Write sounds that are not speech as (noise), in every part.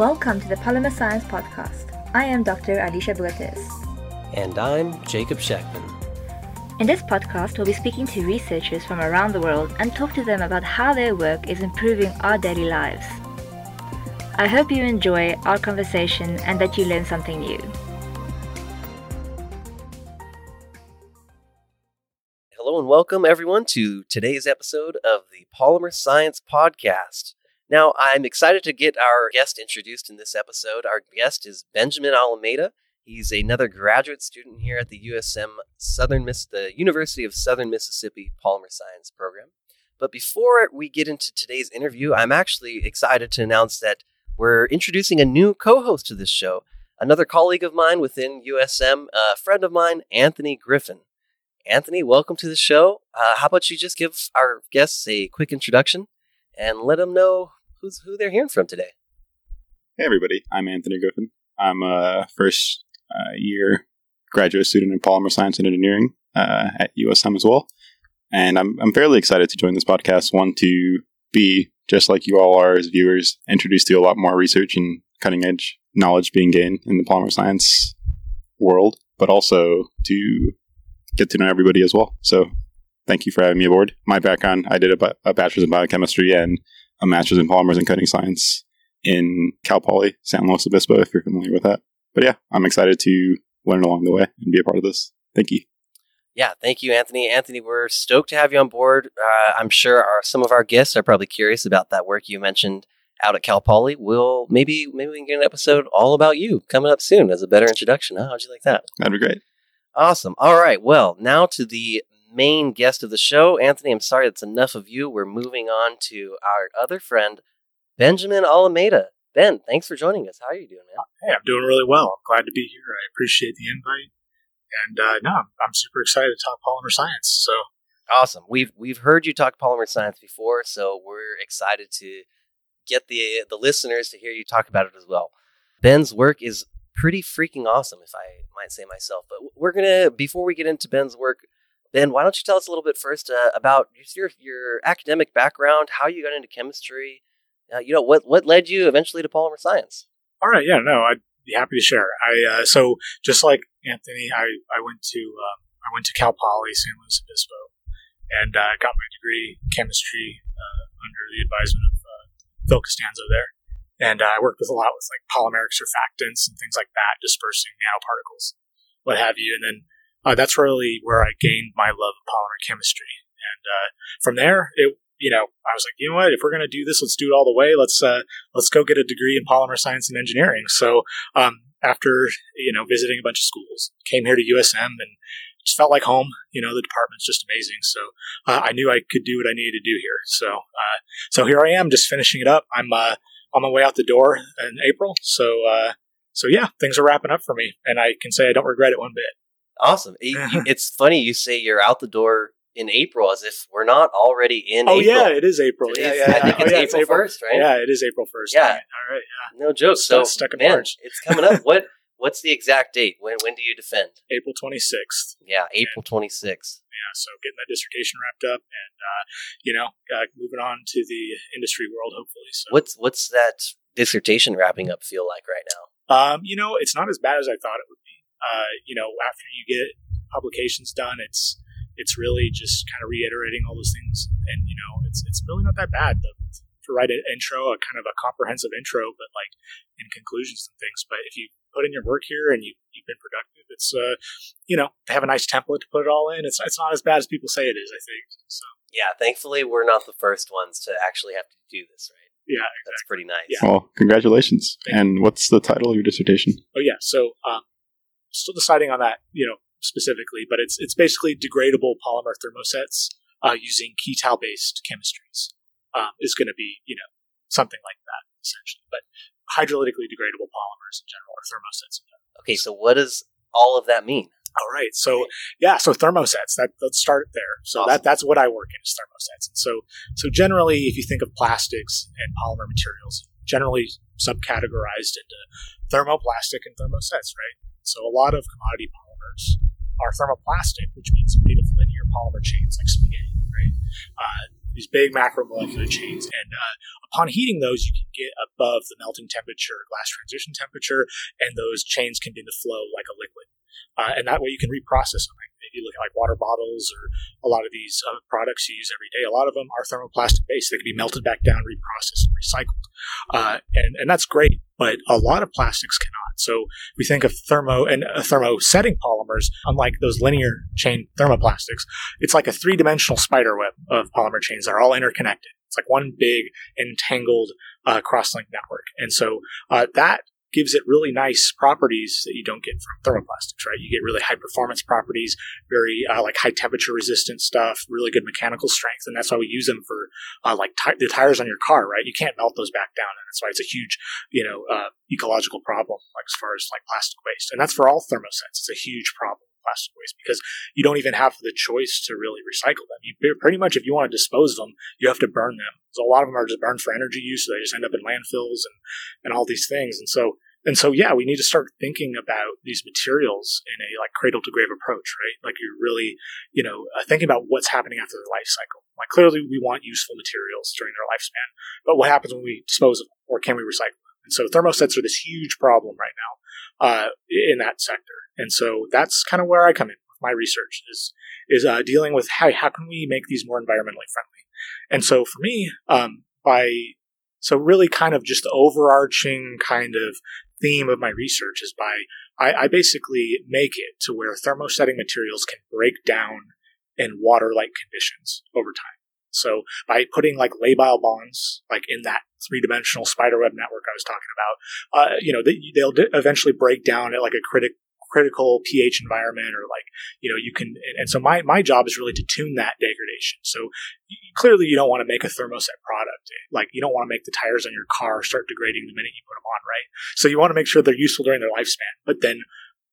Welcome to the Polymer Science Podcast. I am Dr. Alicia Blatis. And I'm Jacob Shackman. In this podcast, we'll be speaking to researchers from around the world and talk to them about how their work is improving our daily lives. I hope you enjoy our conversation and that you learn something new. Hello and welcome everyone to today's episode of the Polymer Science Podcast. Now, I'm excited to get our guest introduced in this episode. Our guest is Benjamin Alameda. He's another graduate student here at the USM Southern Miss, the University of Southern Mississippi Polymer Science program. But before we get into today's interview, I'm actually excited to announce that we're introducing a new co host to this show, another colleague of mine within USM, a friend of mine, Anthony Griffin. Anthony, welcome to the show. Uh, how about you just give our guests a quick introduction and let them know who's who they're hearing from today? Hey, everybody. I'm Anthony Griffin. I'm a first uh, year graduate student in polymer science and engineering uh, at USM as well. And I'm, I'm fairly excited to join this podcast. One, to be just like you all are as viewers, introduced to a lot more research and cutting edge knowledge being gained in the polymer science world, but also to get to know everybody as well. So thank you for having me aboard. My background, I did a, a bachelor's in biochemistry and a master's in polymers and coating science in Cal Poly, San Luis Obispo, if you're familiar with that. But yeah, I'm excited to learn along the way and be a part of this. Thank you. Yeah, thank you, Anthony. Anthony, we're stoked to have you on board. Uh, I'm sure our, some of our guests are probably curious about that work you mentioned out at Cal Poly. We'll maybe maybe we can get an episode all about you coming up soon as a better introduction. Huh? How'd you like that? That'd be great. Awesome. All right. Well, now to the main guest of the show, Anthony. I'm sorry that's enough of you. We're moving on to our other friend, Benjamin Alameda. Ben, thanks for joining us. How are you doing, man? Hey, I'm doing really well. I'm glad to be here. I appreciate the invite. And uh, no, I'm super excited to talk polymer science. So awesome. We've we've heard you talk polymer science before, so we're excited to get the the listeners to hear you talk about it as well. Ben's work is pretty freaking awesome, if I might say myself. But we're gonna before we get into Ben's work, Ben, why don't you tell us a little bit first uh, about your your academic background, how you got into chemistry, uh, you know what what led you eventually to polymer science? All right, yeah, no, I'd be happy to share. I uh, so just like Anthony, I, I went to um, I went to Cal Poly San Luis Obispo and uh, got my degree in chemistry uh, under the advisement of uh, Phil Costanzo there. And I worked with a lot with like polymeric surfactants and things like that, dispersing nanoparticles, what have you. And then uh, that's really where I gained my love of polymer chemistry. And uh, from there, it you know I was like, you know what, if we're gonna do this, let's do it all the way. Let's let's go get a degree in polymer science and engineering. So um, after you know visiting a bunch of schools, came here to USM and just felt like home. You know, the department's just amazing. So uh, I knew I could do what I needed to do here. So uh, so here I am, just finishing it up. I'm uh, on my way out the door in April. So uh, so yeah, things are wrapping up for me, and I can say I don't regret it one bit. Awesome. it's funny you say you're out the door in April as if we're not already in oh, April. yeah, it is April. Yeah, yeah, I think oh, it's, yeah, April first, right? Yeah, it is April first. Yeah. All right. Yeah. No joke. So stuck in man, March. it's coming up. what (laughs) what's the exact date? When when do you defend? April twenty sixth. Yeah, April twenty sixth. Yeah, so getting that dissertation wrapped up, and uh, you know, uh, moving on to the industry world, hopefully. So what's what's that dissertation wrapping up feel like right now? Um, you know, it's not as bad as I thought it would be. Uh, you know, after you get publications done, it's it's really just kind of reiterating all those things, and you know, it's it's really not that bad. The, to write an intro, a kind of a comprehensive intro, but like in conclusions and things. But if you put in your work here and you you've been productive, it's uh, you know, they have a nice template to put it all in. It's it's not as bad as people say it is. I think so. Yeah, thankfully we're not the first ones to actually have to do this, right? Yeah, exactly. That's pretty nice. Yeah. Well, congratulations. And what's the title of your dissertation? Oh yeah, so um, still deciding on that, you know, specifically, but it's it's basically degradable polymer thermosets uh, using ketal based chemistries um, is going to be you know something like that essentially, but hydrolytically degradable polymers in general or thermosets in general. Okay, so what does all of that mean? All right, so yeah, so thermosets. That let's start there. So Awesome. that that's what I work in is thermosets. And so so generally, if you think of plastics and polymer materials, generally subcategorized into thermoplastic and thermosets, right? So a lot of commodity polymers are thermoplastic, which means they're made of linear polymer chains like spaghetti, right? Uh, these big macromolecular chains, and uh, upon heating those, you can get above the melting temperature, glass transition temperature, and those chains can begin to flow like a liquid. Uh, and that way you can reprocess them. If you look at like water bottles or a lot of these uh, products you use every day, a lot of them are thermoplastic based. They can be melted back down, reprocessed, and recycled. Uh, and, and that's great, but a lot of plastics cannot. So we think of thermo and uh, thermosetting polymers, unlike those linear chain thermoplastics, it's like a three dimensional spider web of polymer chains that are all interconnected. It's like one big entangled uh, cross-link network. And so uh, that gives it really nice properties that you don't get from thermoplastics, right? You get really high performance properties, very uh, like high temperature resistant stuff, really good mechanical strength, and that's why we use them for uh, like t- the tires on your car, right? You can't melt those back down, and that's why it's a huge, you know, uh, ecological problem, like as far as like plastic waste, and that's for all thermosets. It's a huge problem plastic waste because you don't even have the choice to really recycle them. You pretty much, if you want to dispose of them, you have to burn them. So a lot of them are just burned for energy use, so they just end up in landfills and and all these things. And so and so, yeah, we need to start thinking about these materials in a like cradle to grave approach, right? Like you're really, you know, uh, thinking about what's happening after the life cycle. Like clearly, we want useful materials during their lifespan, but what happens when we dispose of them, or can we recycle them? And so, thermosets are this huge problem right now uh, in that sector. And so, that's kind of where I come in with my research is is uh, dealing with how how can we make these more environmentally friendly. And so, for me, um, by so really kind of just the overarching kind of theme of my research is by I, I basically make it to where thermosetting materials can break down in water-like conditions over time. So by putting like labile bonds, like in that three-dimensional spiderweb network I was talking about, uh, you know, they, will eventually break down at like a critic critical pH environment or like, you know, you can, and so my, my job is really to tune that degradation. So clearly you don't want to make a thermoset product. Like you don't want to make the tires on your car start degrading the minute you put them on, right? So you want to make sure they're useful during their lifespan, but then,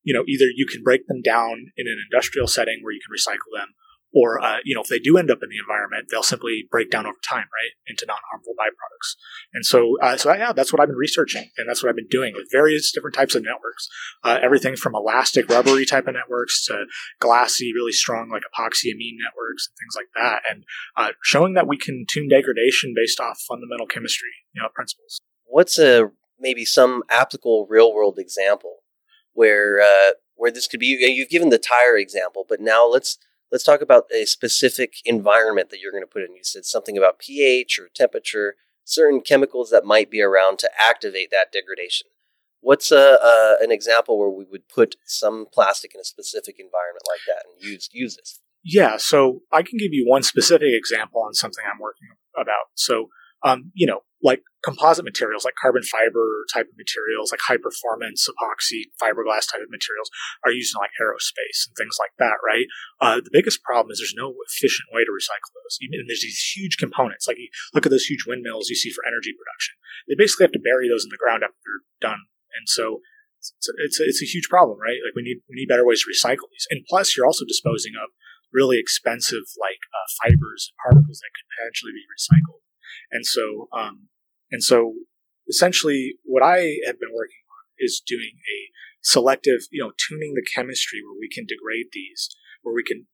you know, either you can break them down in an industrial setting where you can recycle them or uh, you know if they do end up in the environment they'll simply break down over time right into non-harmful byproducts. And so uh, so yeah that's what i've been researching and that's what i've been doing with various different types of networks. Uh, everything from elastic rubbery type of networks to glassy really strong like epoxy amine networks and things like that and uh, showing that we can tune degradation based off fundamental chemistry you know principles. What's a maybe some applicable real world example where uh, where this could be you've given the tire example but now let's let's talk about a specific environment that you're going to put in. You said something about pH or temperature, certain chemicals that might be around to activate that degradation. What's a, an example where we would put some plastic in a specific environment like that and use use this? Yeah, so I can give you one specific example on something I'm working about. So, um, you know, like composite materials, like carbon fiber type of materials, like high performance epoxy fiberglass type of materials, are used in like aerospace and things like that, right? Uh, the biggest problem is there's no efficient way to recycle those. And there's these huge components, like you look at those huge windmills you see for energy production. They basically have to bury those in the ground after they're done, and so it's a, it's a, it's a huge problem, right? Like we need we need better ways to recycle these, and plus you're also disposing of really expensive like uh, fibers and particles that could potentially be recycled. And so, um, and so essentially what I have been working on is doing a selective, you know, tuning the chemistry where we can degrade these, where we can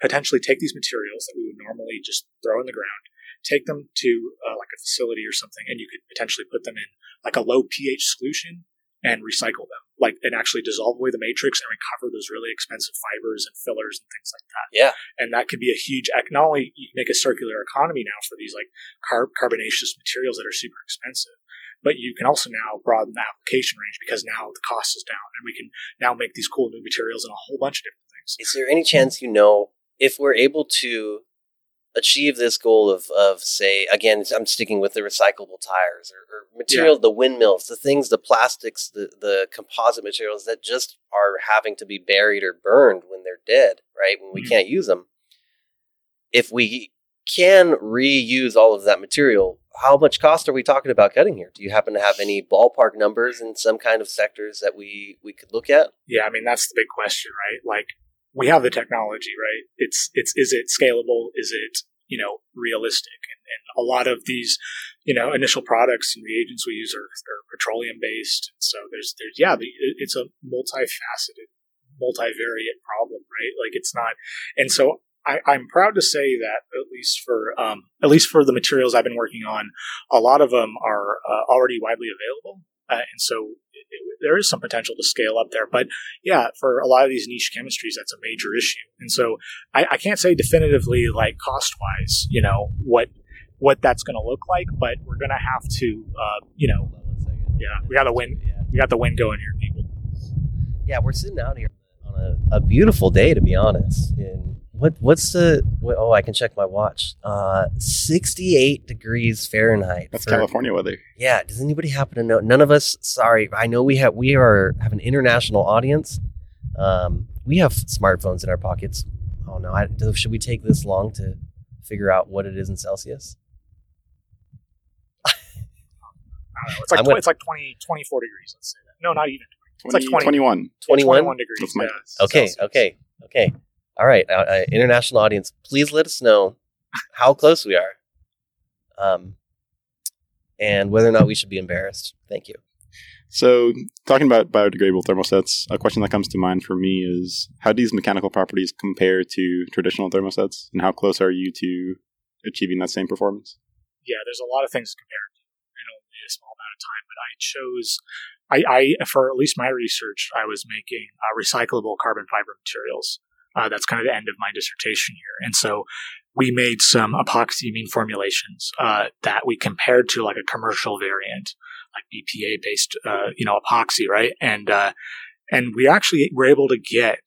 potentially take these materials that we would normally just throw in the ground, take them to uh, like a facility or something, and you could potentially put them in like a low pH solution and recycle them, like and actually dissolve away the matrix and recover those really expensive fibers and fillers and things like that. Yeah, and that could be a huge. Not only you make a circular economy now for these like carb carbonaceous materials that are super expensive, but you can also now broaden the application range because now the cost is down, and we can now make these cool new materials and a whole bunch of different things. Is there any chance you know if we're able to achieve this goal of, of say again i'm sticking with the recyclable tires or, or material yeah. the windmills the things the plastics the, the composite materials that just are having to be buried or burned when they're dead right? When we mm-hmm. can't use them if we can reuse all of that material how much cost are we talking about cutting here? Do you happen to have any ballpark numbers in some kind of sectors that we we could look at? Yeah i mean that's the big question right? Like we have the technology, right? It's it's is it scalable? Is it you know realistic? And, and a lot of these you know initial products and reagents we use are, are petroleum based. So there's there's yeah, it's a multifaceted, multivariate problem, right? Like it's not, and so I, am proud to say that at least for um, at least for the materials I've been working on, a lot of them are uh, already widely available, uh, and so it, there is some potential to scale up there. But yeah, for a lot of these niche chemistries, that's a major issue, and so I, I can't say definitively like cost wise, you know what what that's going to look like, but we're going to have to, uh, you know, yeah, we got the wind, we got the wind going here, people. Yeah, we're sitting out here on a, a beautiful day, to be honest. What what's the what, oh I can check my watch. Uh, sixty eight degrees Fahrenheit. That's for, California weather. Yeah. Does anybody happen to know? None of us. Sorry, I know we have we are have an international audience. Um, we have smartphones in our pockets. Oh no! I, should we take this long to figure out what it is in Celsius? It's like, gonna, it's like 20, 24 degrees, let's say that. No, not even. 20, it's like 20, 21. 21? 21 degrees. My, yeah, okay, Celsius. okay, okay. All right, uh, uh, international audience, please let us know how close we are um, and whether or not we should be embarrassed. Thank you. So, talking about biodegradable thermosets, a question that comes to mind for me is how do these mechanical properties compare to traditional thermosets, and how close are you to achieving that same performance? Yeah, there's a lot of things to compare in only a small amount of time, but I chose, I, I for at least my research, I was making uh, recyclable carbon fiber materials. Uh, that's kind of the end of my dissertation here. And so we made some epoxy amine formulations uh, that we compared to like a commercial variant, like BPA based, uh, you know, epoxy, right? And uh, and we actually were able to get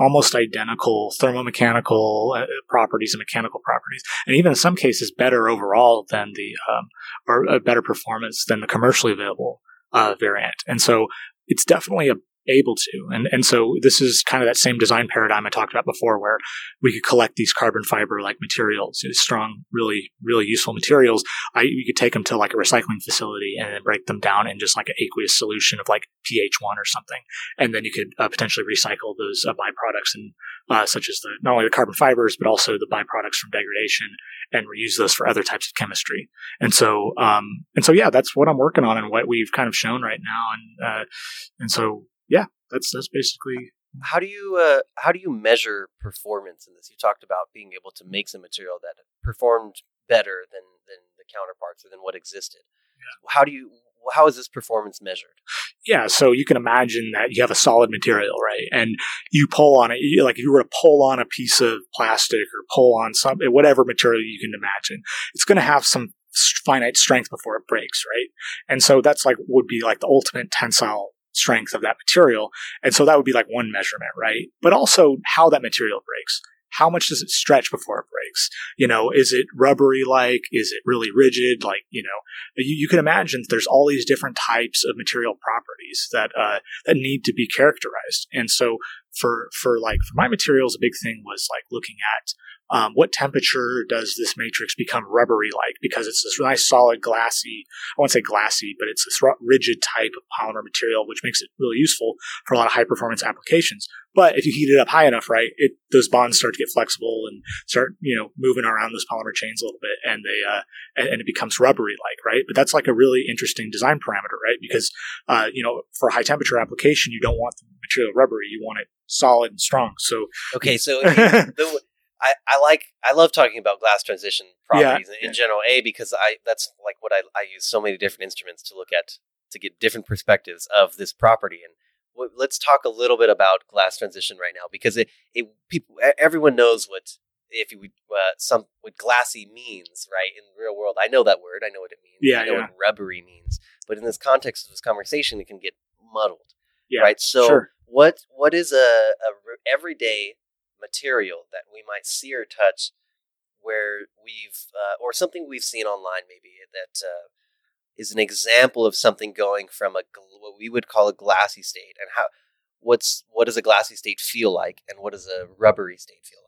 almost identical thermomechanical uh, properties and mechanical properties, and even in some cases better overall than the um, or a better performance than the commercially available uh, variant. And so it's definitely a able to. And and so this is kind of that same design paradigm I talked about before, where we could collect these carbon fiber like materials, strong, really, really useful materials. I you could take them to like a recycling facility and then break them down in just like an aqueous solution of like pH one or something, and then you could uh, potentially recycle those uh, byproducts and uh, such as the not only the carbon fibers but also the byproducts from degradation and reuse those for other types of chemistry. And so, um, and so, yeah, that's what I'm working on and what we've kind of shown right now. And, uh, and so yeah, that's that's basically. How do you uh, how do you measure performance in this? You talked about being able to make some material that performed better than than the counterparts or than what existed. Yeah. How do you how is this performance measured? Yeah, so you can imagine that you have a solid material, right? And you pull on it, like if you were to pull on a piece of plastic or pull on some whatever material you can imagine, it's going to have some finite strength before it breaks, right? And so that's like would be like the ultimate tensile strength of that material. And so that would be like one measurement, right? But also how that material breaks. How much does it stretch before it breaks? You know, is it rubbery like? Is it really rigid? Like, you know, you, you can imagine there's all these different types of material properties that, uh, that need to be characterized. And so for, for like, for my materials, a big thing was like looking at um, what temperature does this matrix become rubbery like? Because it's this nice solid glassy, I won't say glassy, but it's this rigid type of polymer material, which makes it really useful for a lot of high performance applications. But if you heat it up high enough, right, it, those bonds start to get flexible and start, you know, moving around those polymer chains a little bit and they, uh, and, and it becomes rubbery like, right? But that's like a really interesting design parameter, right? Because, uh, you know, for a high temperature application, you don't want the material rubbery. You want it solid and strong. So, okay. So (laughs) the, I, I like I love talking about glass transition properties yeah, in, in general. A because I that's like what I I use so many different instruments to look at to get different perspectives of this property. And w- let's talk a little bit about glass transition right now because it, it people everyone knows what if you uh, some what glassy means right in the real world. I know that word. I know what it means. Yeah, I know yeah. what rubbery means. But in this context of this conversation, it can get muddled. Yeah, right. So sure. what what is a, a everyday material that we might see or touch where we've uh, or something we've seen online maybe that uh, is an example of something going from a what we would call a glassy state and how what's what does a glassy state feel like and what does a rubbery state feel like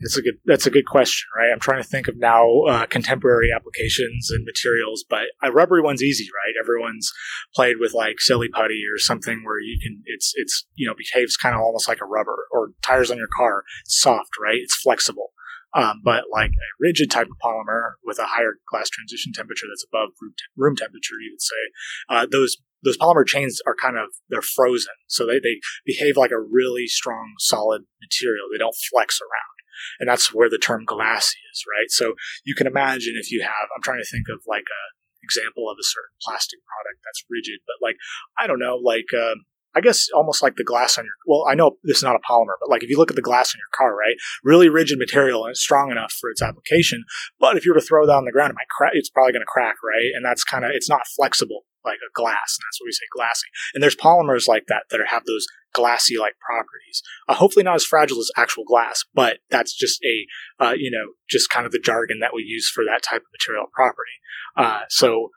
it's a good. That's a good question, right? I'm trying to think of now uh, contemporary applications and materials, but a rubbery one's easy, right? Everyone's played with like silly putty or something where you can. It's it's you know behaves kind of almost like a rubber or tires on your car. It's soft, right? It's flexible. Um, but like a rigid type of polymer with a higher glass transition temperature that's above room, te- room temperature, you would say, uh, those those polymer chains are kind of they're frozen, so they they behave like a really strong solid material. They don't flex around. And that's where the term glassy is, right? So you can imagine if you have, I'm trying to think of like a example of a certain plastic product that's rigid, but like, I don't know, like, um, I guess almost like the glass on your, well, I know this is not a polymer, but like if you look at the glass on your car, right? Really rigid material and it's strong enough for its application. But if you were to throw that on the ground, it might crack, it's probably going to crack, right? And that's kind of, it's not flexible like a glass, and that's what we say glassy. And there's polymers like that that have those glassy like properties. Uh, hopefully not as fragile as actual glass, but that's just a uh, you know just kind of the jargon that we use for that type of material property. Uh, so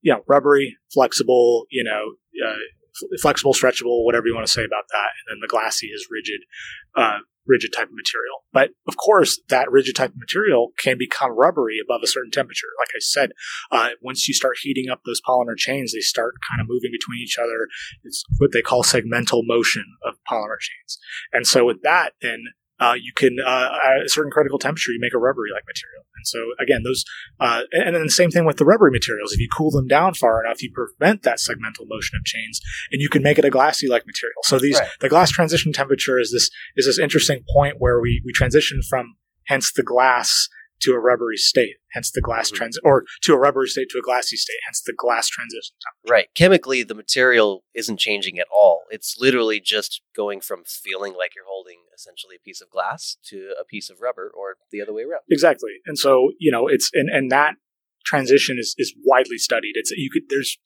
you know, rubbery, flexible, you know. Uh, flexible, stretchable, whatever you want to say about that, and then the glassy is rigid, uh, rigid type of material. But of course, that rigid type of material can become rubbery above a certain temperature. Like I said, uh, once you start heating up those polymer chains, they start kind of moving between each other. It's what they call segmental motion of polymer chains. And so with that, then uh, you can uh, at a certain critical temperature you make a rubbery like material. And so again those uh, and then the same thing with the rubbery materials. If you cool them down far enough you prevent that segmental motion of chains and you can make it a glassy like material. So these right. the glass transition temperature is this is this interesting point where we we transition from hence the glass to a rubbery state, hence the glass mm-hmm. transit, or to a rubbery state to a glassy state, hence the glass transition. Right. Chemically, the material isn't changing at all. It's literally just going from feeling like you're holding essentially a piece of glass to a piece of rubber, or the other way around. Exactly. And so you know, it's and and that transition is is widely studied. It's you could there's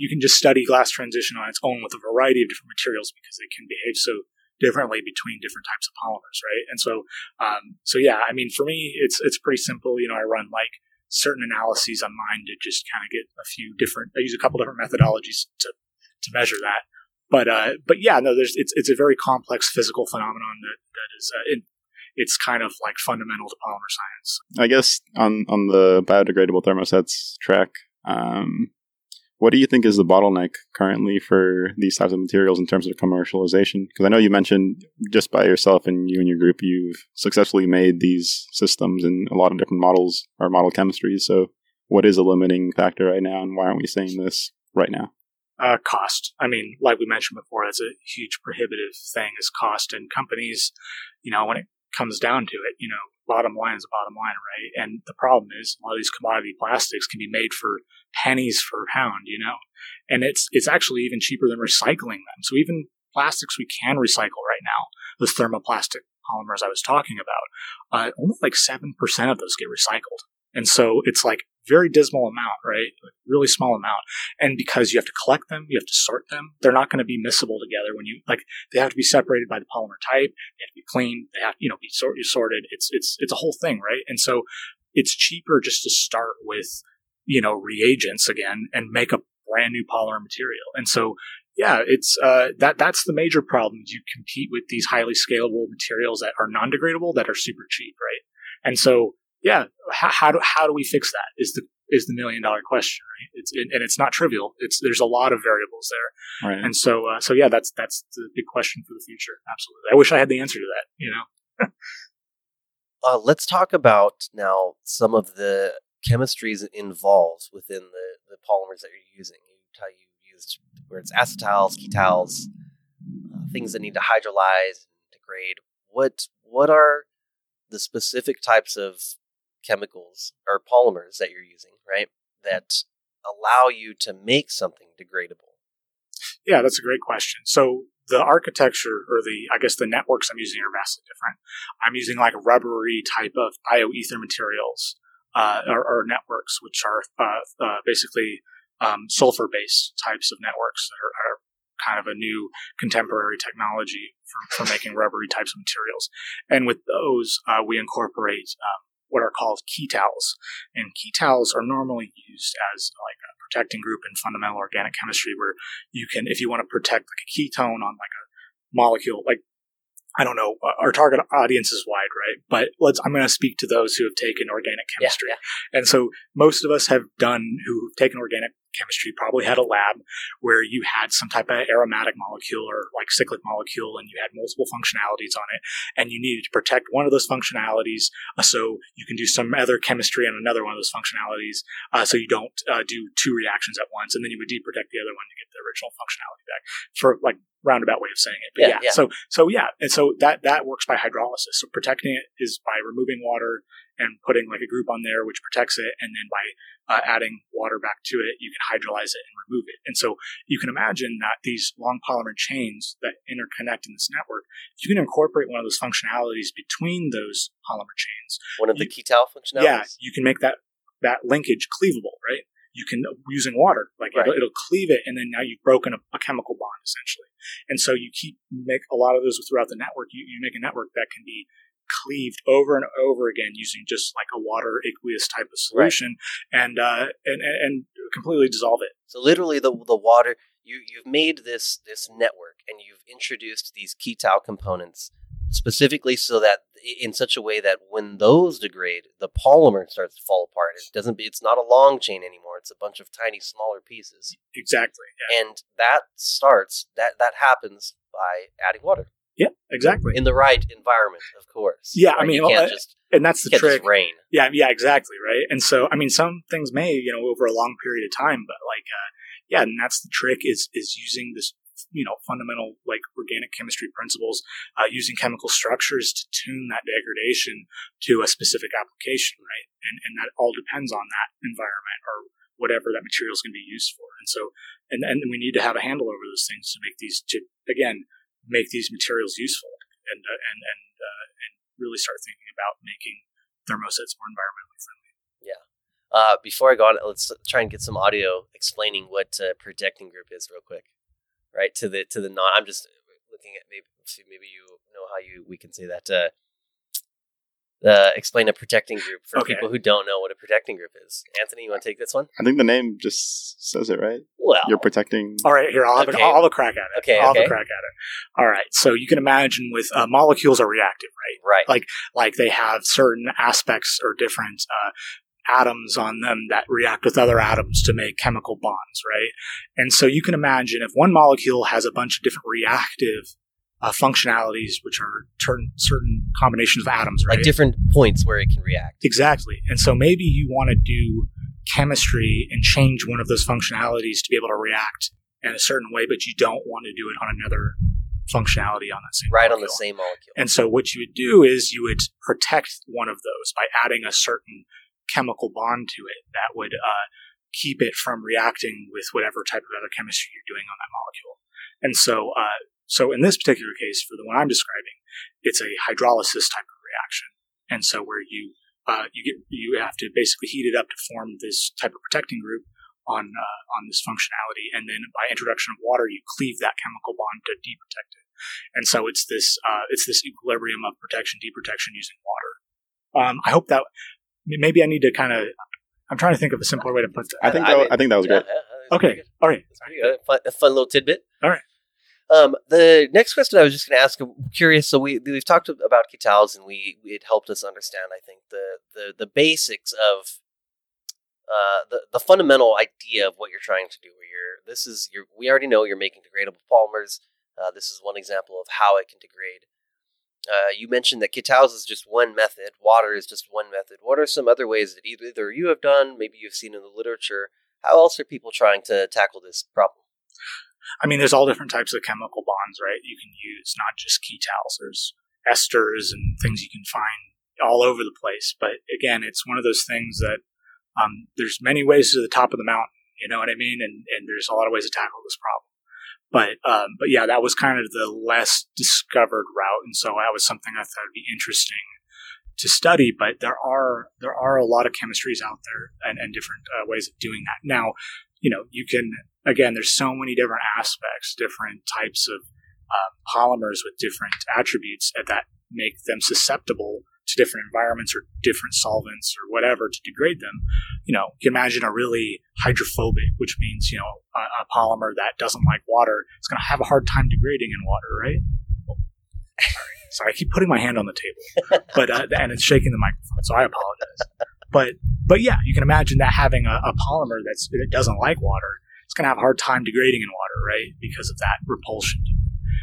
you can just study glass transition on its own with a variety of different materials because they can behave so differently between different types of polymers, right? And so, um, so yeah, I mean, for me, it's it's pretty simple. You know, I run like certain analyses on mine to just kind of get a few different. I use a couple different methodologies to to measure that. But uh, but yeah, no, there's it's it's a very complex physical phenomenon that that is uh, it, it's kind of like fundamental to polymer science. I guess on on the biodegradable thermosets track, um, what do you think is the bottleneck currently for these types of materials in terms of commercialization? Because I know you mentioned just by yourself and you and your group, you've successfully made these systems in a lot of different models or model chemistries. So, what is a limiting factor right now, and why aren't we seeing this right now? Uh, cost. I mean, like we mentioned before, that's a huge prohibitive thing is cost. And companies, you know, when it comes down to it, you know, bottom line is bottom line, right? And the problem is a lot of these commodity plastics can be made for pennies per pound, you know, and it's it's actually even cheaper than recycling them. So even plastics we can recycle right now, those thermoplastic polymers I was talking about, uh, only like seven percent of those get recycled, and so it's like very dismal amount, right? Really small amount. And because you have to collect them, you have to sort them, they're not going to be miscible together when you, like, they have to be separated by the polymer type. They have to be cleaned. They have to, you know, be sort, sorted. It's, it's, it's a whole thing, right? And so it's cheaper just to start with, you know, reagents again and make a brand new polymer material. And so, yeah, it's, uh, that, that's the major problem. You compete with these highly scalable materials that are non-degradable that are super cheap, right? And so, yeah, how, how, do how do we fix that? Is the is the million dollar question, right? It's it, and it's not trivial. It's there's a lot of variables there, right. and so uh, so yeah, that's that's the big question for the future. Absolutely, I wish I had the answer to that. You know. (laughs) uh, let's talk about now some of the chemistries involved within the, the polymers that you're using. You tell you used where it's acetals, ketals, uh, things that need to hydrolyze and degrade. What what are the specific types of chemicals or polymers that you're using, right? That allow you to make something degradable? Yeah, that's a great question. So the architecture or the I guess the networks I'm using are vastly different. I'm using like rubbery type of thioether materials uh, or, or, networks, which are uh, uh, basically um, sulfur based types of networks that are, are, kind of a new contemporary technology for, for, making (laughs) rubbery types of materials. And with those, uh, we incorporate um, what are called ketals. And ketals are normally used as like a protecting group in fundamental organic chemistry where you can, if you want to protect like a ketone on like a molecule, like I don't know, our target audience is wide, right? But let's, I'm going to speak to those who have taken organic chemistry. Yeah, yeah. And so most of us have done, who've taken organic chemistry probably had a lab where you had some type of aromatic molecule or like cyclic molecule and you had multiple functionalities on it and you needed to protect one of those functionalities uh, so you can do some other chemistry on another one of those functionalities uh, so you don't uh, do two reactions at once and then you would deprotect the other one to get original functionality back for like roundabout way of saying it. But Yeah, yeah, yeah. so so yeah, and so that that works by hydrolysis. So protecting it is by removing water and putting like a group on there which protects it, and then by uh, adding water back to it, you can hydrolyze it and remove it. And so you can imagine that these long polymer chains that interconnect in this network, if you can incorporate one of those functionalities between those polymer chains, One of the You- Ketal functionalities. yeah, you can make that that linkage cleavable, right? You can using water, like Right. it'll, it'll cleave it, and then now you've broken a, a chemical bond essentially. And so you keep make a lot of those throughout the network. You, you make a network that can be cleaved over and over again using just like a water aqueous type of solution, and, uh, and and and completely dissolve it. So literally, the the water you you've made this this network, and you've introduced these Ketal components specifically so that in such a way that when those degrade, the polymer starts to fall apart. It doesn't. Be, it's not a long chain anymore. It's a bunch of tiny, smaller pieces, Exactly. Yeah. and that starts that that happens by adding water Yeah. Exactly. in the right environment, of course. Yeah, I mean, well, can't uh, just And that's the trick. just rain. Yeah, yeah, exactly, right. And so, I mean, some things may, you know, over a long period of time, but like, uh, yeah, and that's the trick is is using this, you know, fundamental like organic chemistry principles, uh, using chemical structures to tune that degradation to a specific application, right? And and that all depends on that environment or whatever that material is going to be used for. And so, and and we need to have a handle over those things to make these to again make these materials useful and uh, and and uh, and really start thinking about making thermosets more environmentally friendly. Yeah uh, before I go on, let's try and get some audio explaining what uh, protecting group is, real quick. Right to the to the non. I'm just looking at maybe see maybe you know how you we can say that. Uh, uh, explain a protecting group for Okay. people who don't know what a protecting group is. Anthony, you want to take this one? I think the name just says it, right? Well, You're protecting. All right, here I'll have, Okay. a, I'll have a crack at it. Okay, I'll have a crack at it. All right, so you can imagine with uh, molecules are reactive, right? right. Like like they have certain aspects or different uh, atoms on them that react with other atoms to make chemical bonds, right? And so you can imagine if one molecule has a bunch of different reactive uh, functionalities, which are certain certain combinations of atoms, right? like different points where it can react. Exactly. And so maybe you want to do chemistry and change one of those functionalities to be able to react in a certain way, but you don't want to do it on another functionality on that same Right on the same molecule. And so what you would do is you would protect one of those by adding a certain chemical bond to it that would uh, keep it from reacting with whatever type of other chemistry you're doing on that molecule. And so, uh, so in this particular case, for the one I'm describing, it's a hydrolysis type of reaction. And so where you uh, you get you have to basically heat it up to form this type of protecting group on uh, on this functionality, and then by introduction of water, you cleave that chemical bond to deprotect it. And so it's this uh, it's this equilibrium of protection deprotection using water. Um, I hope that maybe I need to kind of I'm trying to think of a simpler way to put that. I think I that, mean- I think that was Yeah, great. yeah, that Okay, good. all right. That's pretty good. Fun, a fun little tidbit. All right. Um, the next question I was just going to ask, I'm curious. So we we've talked about ketals, and we it helped us understand. I think the the the basics of uh, the the fundamental idea of what you're trying to do. Where you're this is you're we already know you're making degradable polymers. Uh, this is one example of how it can degrade. Uh, you mentioned that ketals is just one method. Water is just one method. What are some other ways that either, either you have done, maybe you've seen in the literature? How else are people trying to tackle this problem? I mean, there's all different types of chemical bonds, right? You can use not just ketals. There's esters and things you can find all over the place. But again, it's one of those things that um, there's many ways to the top of the mountain. You know what I mean? And and there's a lot of ways to tackle this problem. But um, but yeah, that was kind of the less discovered route, and so that was something I thought would be interesting to study. But there are there are a lot of chemistries out there and, and different uh, ways of doing that. Now, you know, you can again, there's so many different aspects, different types of uh, polymers with different attributes that make them susceptible to different environments or different solvents or whatever to degrade them. You know, you can imagine a really hydrophobic, which means, you know, a, a polymer that doesn't like water it's going to have a hard time degrading in water, right? Sorry. (laughs) Sorry, I keep putting my hand on the table, but uh, and it's shaking the microphone, so I apologize. But but yeah, you can imagine that having a, a polymer that's that doesn't like water, it's going to have a hard time degrading in water, right? Because of that repulsion.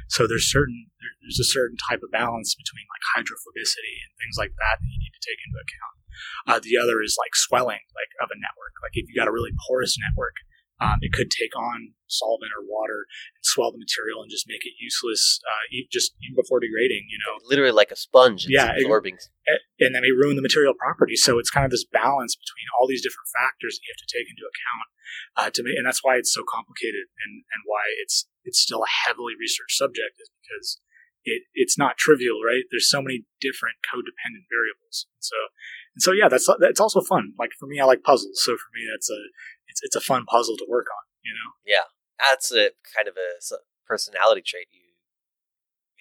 So there's certain there's a certain type of balance between like hydrophobicity and things like that that you need to take into account. Uh, the other is like swelling, like of a network. Like if you got a really porous network, Um, it could take on solvent or water and swell the material and just make it useless, uh, just even before degrading. You know, Literally like a sponge. Yeah, it- absorbing. A- and then may ruin the material properties. So it's kind of this balance between all these different factors that you have to take into account uh, to make, and that's why it's so complicated and, and why it's it's still a heavily researched subject is because it, it's not trivial, right? There's so many different codependent variables. So and so yeah, that's that's also fun. Like for me, I like puzzles, so for me, that's a it's it's a fun puzzle to work on. You know, Yeah, That's a kind of a personality trait. You,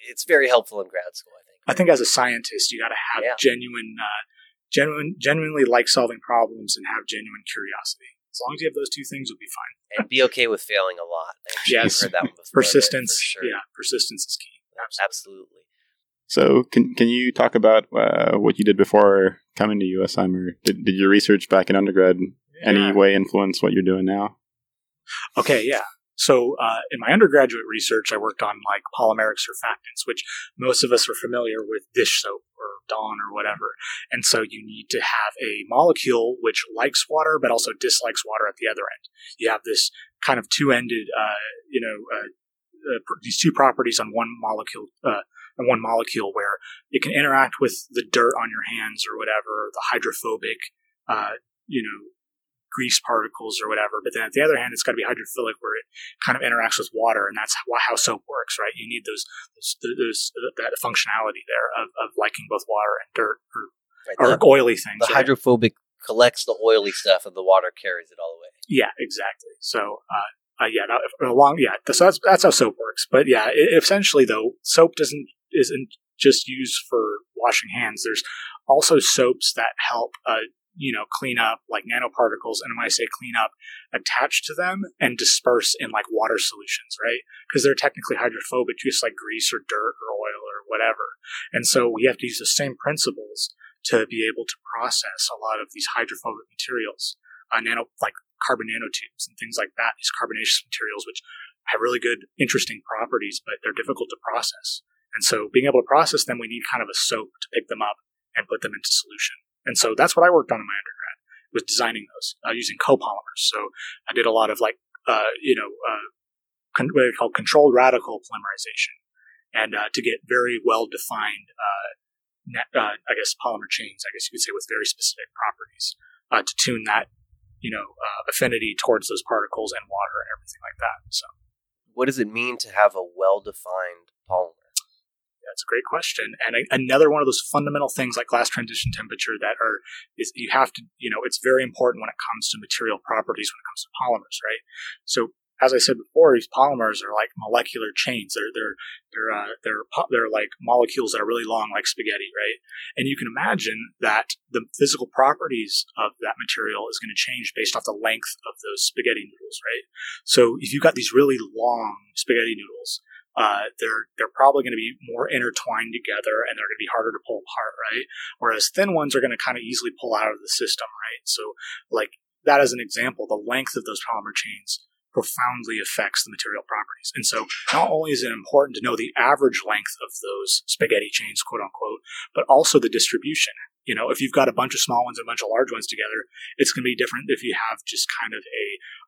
it's very helpful in grad school, I think. I think as a scientist, you got to have Yeah. genuine, uh, genuine, genuinely like solving problems and have genuine curiosity. As long as you have those two things, you'll be fine. and be okay with failing a lot. (laughs) Yes. heard that one before. Persistence, for sure. yeah, persistence is key. Absolutely. So, can can you talk about uh, what you did before coming to USM, or did, did your research back in undergrad any way influence what you're doing now? Okay, yeah. So uh, in my undergraduate research, I worked on like polymeric surfactants, which most of us are familiar with dish soap or Dawn or whatever. And so you need to have a molecule which likes water but also dislikes water at the other end. You have this kind of two-ended, uh, you know, uh, uh, these two properties on one molecule. Uh, on one molecule where it can interact with the dirt on your hands or whatever, the hydrophobic, uh, you know, grease particles or whatever. But then at the other hand, it's got to be hydrophilic where it kind of interacts with water, and that's how, how soap works, right? You need those, those, those that functionality there of, of liking both water and dirt or, Right, or the, oily things. the right? hydrophobic collects the oily stuff, and the water carries it all away. Yeah, exactly. So, uh, uh, yeah, that, along, yeah, so that's that's how soap works. But yeah, i essentially though, soap doesn't isn't just used for washing hands. There's also soaps that help, uh, you know, clean up like nanoparticles, and when I say clean up, attach to them and disperse in like water solutions, right? Because they're technically hydrophobic, just like grease or dirt or oil or whatever. And so we have to use the same principles to be able to process a lot of these hydrophobic materials, uh, nano like carbon nanotubes and things like that. These carbonaceous materials, which have really good, interesting properties, but they're difficult to process. And so being able to process them, we need kind of a soap to pick them up and put them into solution. And so that's what I worked on in my undergrad was designing those uh, using copolymers. So I did a lot of like, uh, you know, uh, con- what they call controlled radical polymerization and uh, to get very well defined, uh, net, uh, I guess, polymer chains, I guess you could say, with very specific properties to tune that, you know, uh, affinity towards those particles and water and everything like that. So What does it mean to have a well-defined polymer? That's a great question. And a, another one of those fundamental things like glass transition temperature that are, is you have to, you know, it's very important when it comes to material properties, when it comes to polymers, right? So, as I said before, these polymers are like molecular chains. They're, they're, they're, uh, they're, they're like molecules that are really long, like spaghetti, right? And you can imagine that the physical properties of that material is going to change based off the length of those spaghetti noodles, right? So, if you've got these really long spaghetti noodles, uh, they're they're probably going to be more intertwined together and they're going to be harder to pull apart, right? Whereas thin ones are going to kind of easily pull out of the system, right? So, like that as an example, the length of those polymer chains profoundly affects the material properties. And so, not only is it important to know the average length of those spaghetti chains, quote unquote, but also the distribution. You know, if you've got a bunch of small ones and a bunch of large ones together, it's going to be different if you have just kind of a,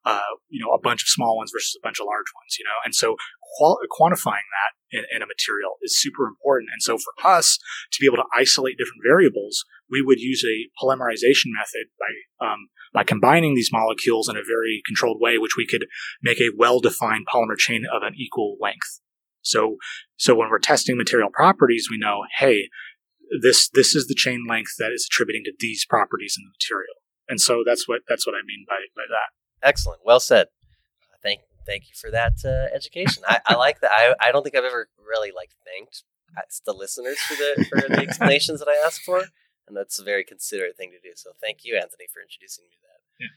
uh, you know, a bunch of small ones versus a bunch of large ones, you know? And so qual- quantifying that in, in, a material is super important. And so for us to be able to isolate different variables, we would use a polymerization method by, um, by combining these molecules in a very controlled way, which we could make a well-defined polymer chain of an equal length. So, so when we're testing material properties, we know, hey, this this is the chain length that is attributing to these properties in the material. And so that's what that's what I mean by by that. Excellent. Well said. Thank thank you for that uh, education. I, I like that. I, I don't think I've ever really like thanked uh, the listeners for the for the explanations that I asked for, and that's a very considerate thing to do. So thank you, Anthony, for introducing me to that. Yeah.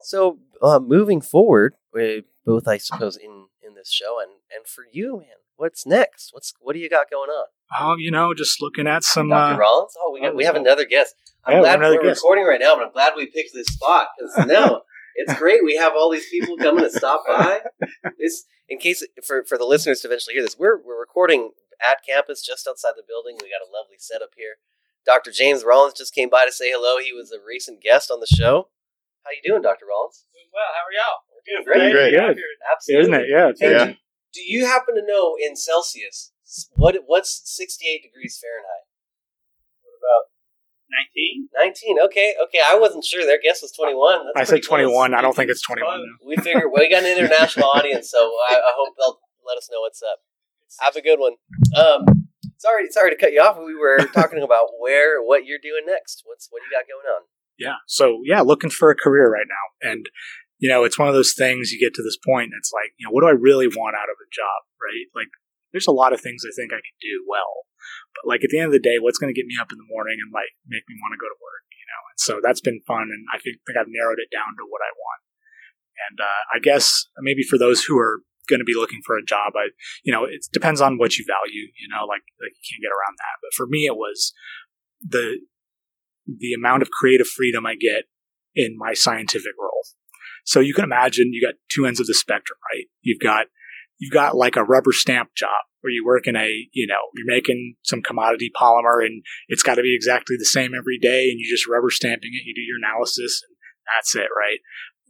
So uh, moving forward, we both I suppose in in this show, and and for you, man, what's next? What's what do you got going on? Oh, you know, just looking at some. Dr. Uh, Rollins? Oh, we got, we have another guest. I'm Yeah, glad we're guest. recording right now, but I'm glad we picked this spot because (laughs) now it's great. We have all these people coming to stop by. This, in case for for the listeners to eventually hear this, we're we're recording at campus just outside the building. We got a lovely setup here. Dr. James Rollins just came by to say hello. He was a recent guest on the show. How you doing, Dr. Rollins? Doing well. How are y'all? We're Doing Pretty great. Good. Absolutely. Isn't it? Yeah. it's Hey, Yeah. Do, do you happen to know in Celsius what what's 68 degrees Fahrenheit? What about 19? 19. Okay, okay. I wasn't sure. Their guess was 21. That's I said pretty close. 21. I don't think it's 21. We figure well, we got an international (laughs) audience, so I, I hope they'll let us know what's up. Have a good one. Um, sorry, sorry to cut you off. We were (laughs) talking about where, what you're doing next. What's what you got going on? Yeah. So yeah, looking for a career right now, and you know, it's one of those things. You get to this point, and it's like, you know, what do I really want out of a job, right? Like, there's a lot of things I think I can do well, but like at the end of the day, what's going to get me up in the morning and like make me want to go to work, you know? And so that's been fun, and I think, think I've narrowed it down to what I want. And uh, I guess maybe for those who are going to be looking for a job, I, you know, it depends on what you value, you know, like like you can't get around that. But for me, it was the the amount of creative freedom I get in my scientific role. So you can imagine you got two ends of the spectrum, right? You've got you've got like a rubber stamp job where you work in a, you know, you're making some commodity polymer and it's got to be exactly the same every day and you just rubber stamping it, you do your analysis and that's it, right?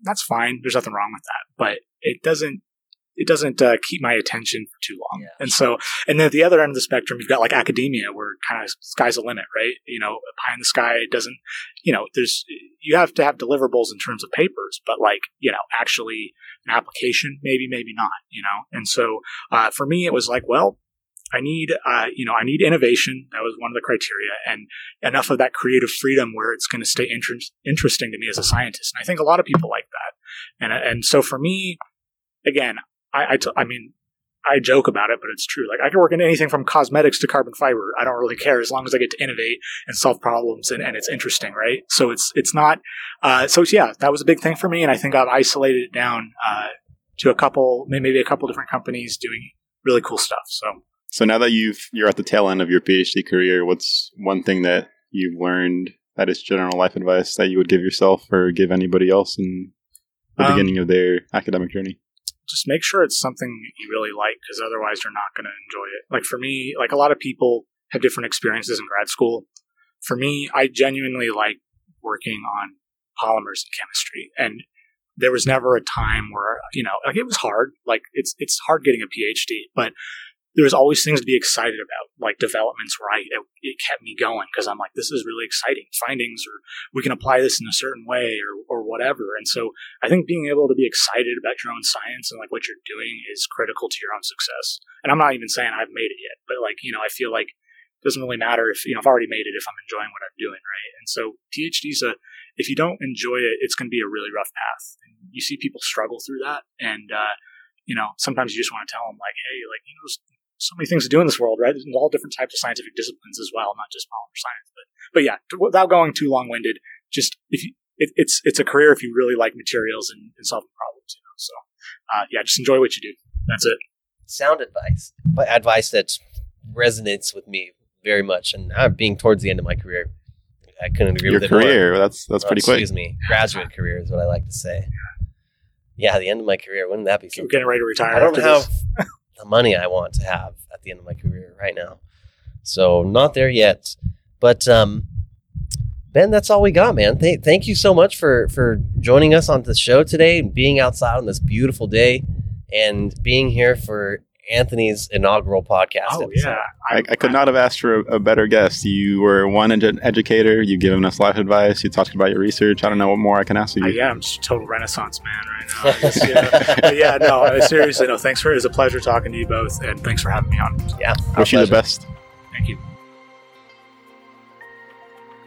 That's fine. There's nothing wrong with that, but it doesn't it doesn't uh, keep my attention for too long. Yeah. And so, and then at the other end of the spectrum, you've got like academia where kind of sky's the limit, right? You know, pie in the sky doesn't, you know, there's, you have to have deliverables in terms of papers, but like, you know, actually an application, maybe, maybe not, you know? And so, uh, for me, it was like, well, I need, uh, you know, I need innovation. That was one of the criteria, and enough of that creative freedom where it's going to stay inter- interesting to me as a scientist. And I think a lot of people like that. And and so for me, again, I I, t- I mean, I joke about it, but it's true. Like I can work in anything from cosmetics to carbon fiber. I don't really care as long as I get to innovate and solve problems, and, and it's interesting, right? So it's it's not. Uh, so yeah, that was a big thing for me, and I think I've isolated it down uh, to a couple, maybe a couple different companies doing really cool stuff. So. So now that you've you're at the tail end of your PhD career, what's one thing that you've learned that is general life advice that you would give yourself or give anybody else in the Um, beginning of their academic journey? Just make sure it's something you really like because otherwise you're not going to enjoy it. Like for me, like a lot of people have different experiences in grad school. For me, I genuinely like working on polymers and chemistry and there was never a time where, you know, like it was hard. Like it's, it's hard getting a PhD, but there was always things to be excited about, like developments I, it, it kept me going because I'm like, this is really exciting findings or we can apply this in a certain way or, or whatever. And so I think being able to be excited about your own science and like what you're doing is critical to your own success. And I'm not even saying I've made it yet, but like, you know, I feel like it doesn't really matter if, you know, I've already made it if I'm enjoying what I'm doing, right? And so PhD's a, if you don't enjoy it, it's going to be a really rough path. And you see people struggle through that. And, uh, you know, sometimes you just want to tell them like, hey, like, you know, there's so many things to do in this world, right? There's all different types of scientific disciplines as well, not just polymer science. But, but yeah, to- without going too long winded, just if you, it, it's, it's a career if you really like materials and, and solving problems, you know? So, uh, yeah, just enjoy what you do. That's it. Sound advice, but advice that resonates with me very much. And I'm being towards the end of my career. I couldn't agree Your with it more. career, that's that's Oh, pretty quick. Excuse me, graduate (laughs) career is what I like to say. Yeah, the end of my career. Wouldn't that be We're something? getting ready to retire. I don't after have this. The money I want to have at the end of my career right now. So not there yet. But um Ben, that's all we got, man. Th- thank you so much for for joining us on the show today and being outside on this beautiful day and being here for Anthony's inaugural podcast. Oh, episode. yeah. I, I could not have asked for a, a better guest. You were one edu- educator. You've given us life advice. You talked about your research. I don't know what more I can ask of Uh, you. yeah, I'm just a total renaissance man right now. (laughs) I guess, yeah. But yeah, no, uh, seriously, no. Thanks for it was a pleasure talking to you both, and thanks for having me on. Yeah. our Wish you the best. Thank you.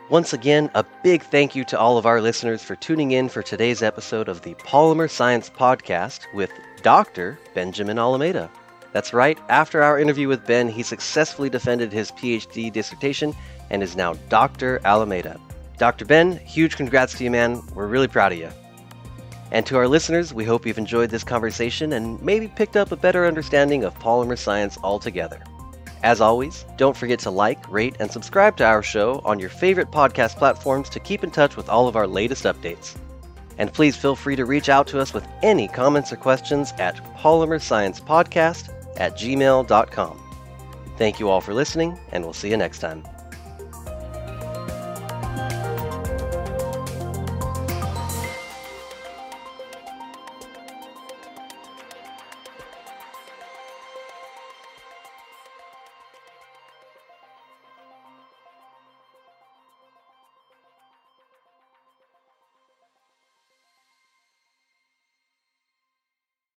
Once again, a big thank you to all of our listeners for tuning in for today's episode of the Polymer Science Podcast with Dr. Benjamin Alameda. That's right, after our interview with Ben, he successfully defended his PhD dissertation and is now Dr. Alameda. Dr. Ben, huge congrats to you, man. We're really proud of you. And to our listeners, we hope you've enjoyed this conversation and maybe picked up a better understanding of polymer science altogether. As always, don't forget to like, rate, and subscribe to our show on your favorite podcast platforms to keep in touch with all of our latest updates. And please feel free to reach out to us with any comments or questions at polymersciencepodcast at gmail.com. Thank you all for listening, and we'll see you next time.